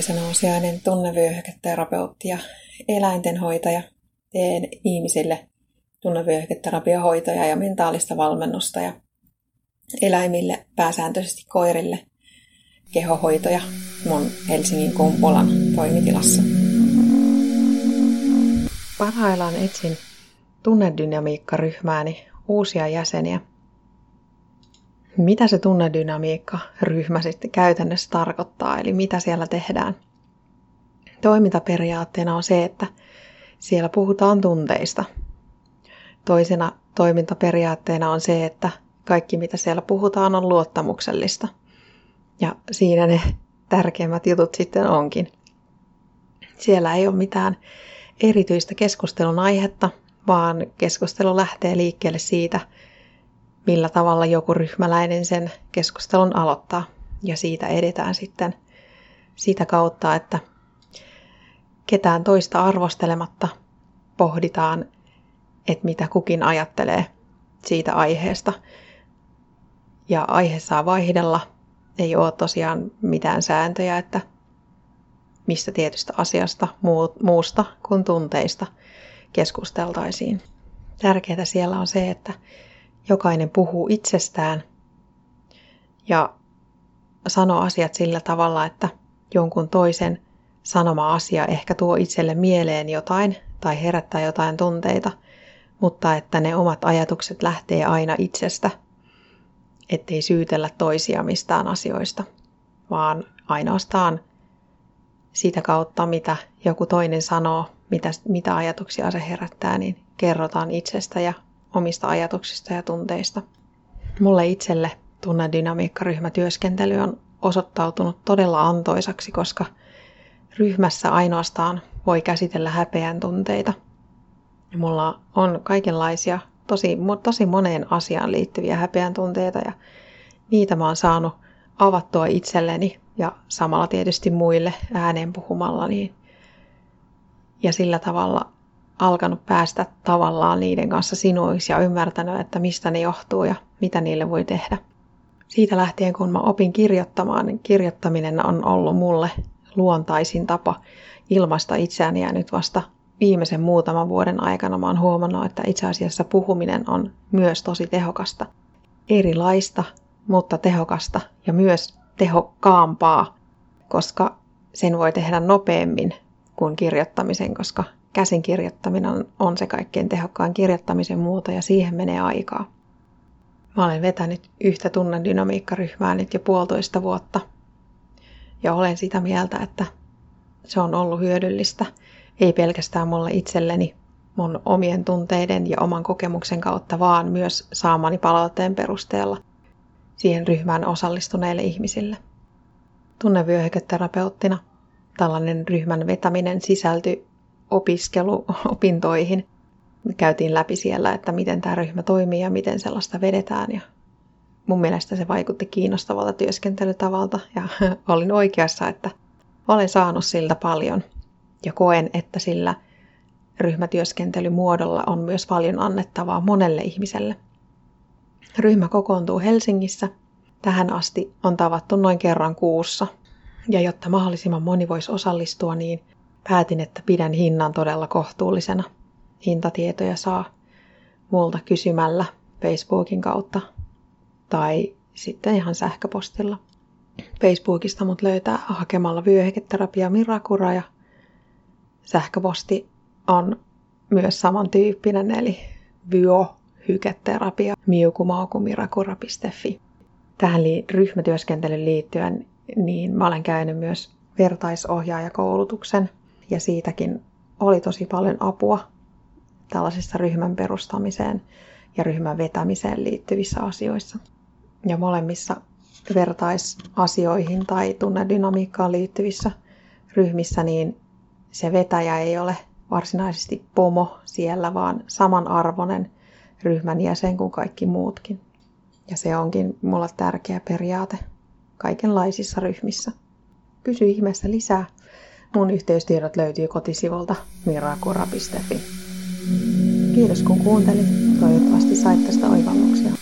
Kaisa Nousiainen, tunnevyöhyketerapeutti ja eläintenhoitaja. Teen ihmisille tunnevyöhyketerapiahoitoja ja mentaalista valmennusta ja eläimille, pääsääntöisesti koirille, kehohoitoja mun Helsingin Kumpulan toimitilassa. Parhaillaan etsin tunnedynamiikkaryhmääni uusia jäseniä. Mitä se tunnedynamiikka-ryhmä sitten käytännössä tarkoittaa, eli mitä siellä tehdään? Toimintaperiaatteena on se, että siellä puhutaan tunteista. Toisena toimintaperiaatteena on se, että kaikki mitä siellä puhutaan on luottamuksellista. Ja siinä ne tärkeimmät jutut sitten onkin. Siellä ei ole mitään erityistä keskustelun aihetta, vaan keskustelu lähtee liikkeelle siitä, millä tavalla joku ryhmäläinen sen keskustelun aloittaa. Ja siitä edetään sitten sitä kautta, että ketään toista arvostelematta pohditaan, että mitä kukin ajattelee siitä aiheesta. Ja aihe saa vaihdella. Ei ole tosiaan mitään sääntöjä, että mistä tietystä asiasta muusta kuin tunteista keskusteltaisiin. Tärkeää siellä on se, että jokainen puhuu itsestään ja sanoo asiat sillä tavalla, että jonkun toisen sanoma asia ehkä tuo itselle mieleen jotain tai herättää jotain tunteita, mutta että ne omat ajatukset lähtee aina itsestä, ettei syytellä toisia mistään asioista, vaan ainoastaan sitä kautta, mitä joku toinen sanoo, mitä, mitä ajatuksia se herättää, niin kerrotaan itsestä ja omista ajatuksista ja tunteista. Mulle itselle tunnedynamiikkaryhmätyöskentely on osoittautunut todella antoisaksi, koska ryhmässä ainoastaan voi käsitellä häpeän tunteita. Mulla on kaikenlaisia tosi, tosi moneen asiaan liittyviä häpeän tunteita ja niitä mä oon saanut avattua itselleni ja samalla tietysti muille ääneen puhumalla niin ja sillä tavalla alkanut päästä tavallaan niiden kanssa sinuiksi ja ymmärtänyt, että mistä ne johtuu ja mitä niille voi tehdä. Siitä lähtien, kun mä opin kirjoittamaan, niin kirjoittaminen on ollut mulle luontaisin tapa ilmaista itseäni ja nyt vasta viimeisen muutaman vuoden aikana mä oon huomannut, että itse asiassa puhuminen on myös tosi tehokasta. Erilaista, mutta tehokasta ja myös tehokkaampaa, koska sen voi tehdä nopeammin kuin kirjoittamisen, koska käsin kirjoittaminen on se kaikkein tehokkain kirjoittamisen muoto ja siihen menee aikaa. Mä olen vetänyt yhtä tunnedynamiikkaryhmää nyt jo puolitoista vuotta ja olen sitä mieltä, että se on ollut hyödyllistä, ei pelkästään mulle itselleni mun omien tunteiden ja oman kokemuksen kautta, vaan myös saamani palautteen perusteella siihen ryhmään osallistuneille ihmisille. Tunnevyöhyketerapeuttina tällainen ryhmän vetäminen sisältyi opiskeluopintoihin. Me käytiin läpi siellä, että miten tämä ryhmä toimii ja miten sellaista vedetään. Ja mun mielestä se vaikutti kiinnostavalta työskentelytavalta ja olin oikeassa, että olen saanut siltä paljon ja koen, että sillä ryhmätyöskentelymuodolla on myös paljon annettavaa monelle ihmiselle. Ryhmä kokoontuu Helsingissä. Tähän asti on tavattu noin kerran kuussa. Ja jotta mahdollisimman moni voisi osallistua, niin päätin, että pidän hinnan todella kohtuullisena. Hintatietoja saa multa kysymällä Facebookin kautta tai sitten ihan sähköpostilla. Facebookista mut löytää hakemalla vyöhyketerapia Mirakura ja sähköposti on myös samantyyppinen eli biohyketerapia miukumaukumirakura.fi. Tähän li- ryhmätyöskentelyyn liittyen niin mä olen käynyt myös vertaisohjaajakoulutuksen ja siitäkin oli tosi paljon apua tällaisessa ryhmän perustamiseen ja ryhmän vetämiseen liittyvissä asioissa. Ja molemmissa vertaisasioihin tai tunnedynamiikkaan liittyvissä ryhmissä, niin se vetäjä ei ole varsinaisesti pomo siellä, vaan samanarvoinen ryhmän jäsen kuin kaikki muutkin. Ja se onkin mulla tärkeä periaate kaikenlaisissa ryhmissä. Kysy ihmeessä lisää. Mun yhteystiedot löytyy kotisivulta mirakura.fi. Kiitos kun kuuntelit. Toivottavasti sait tästä oivalluksia.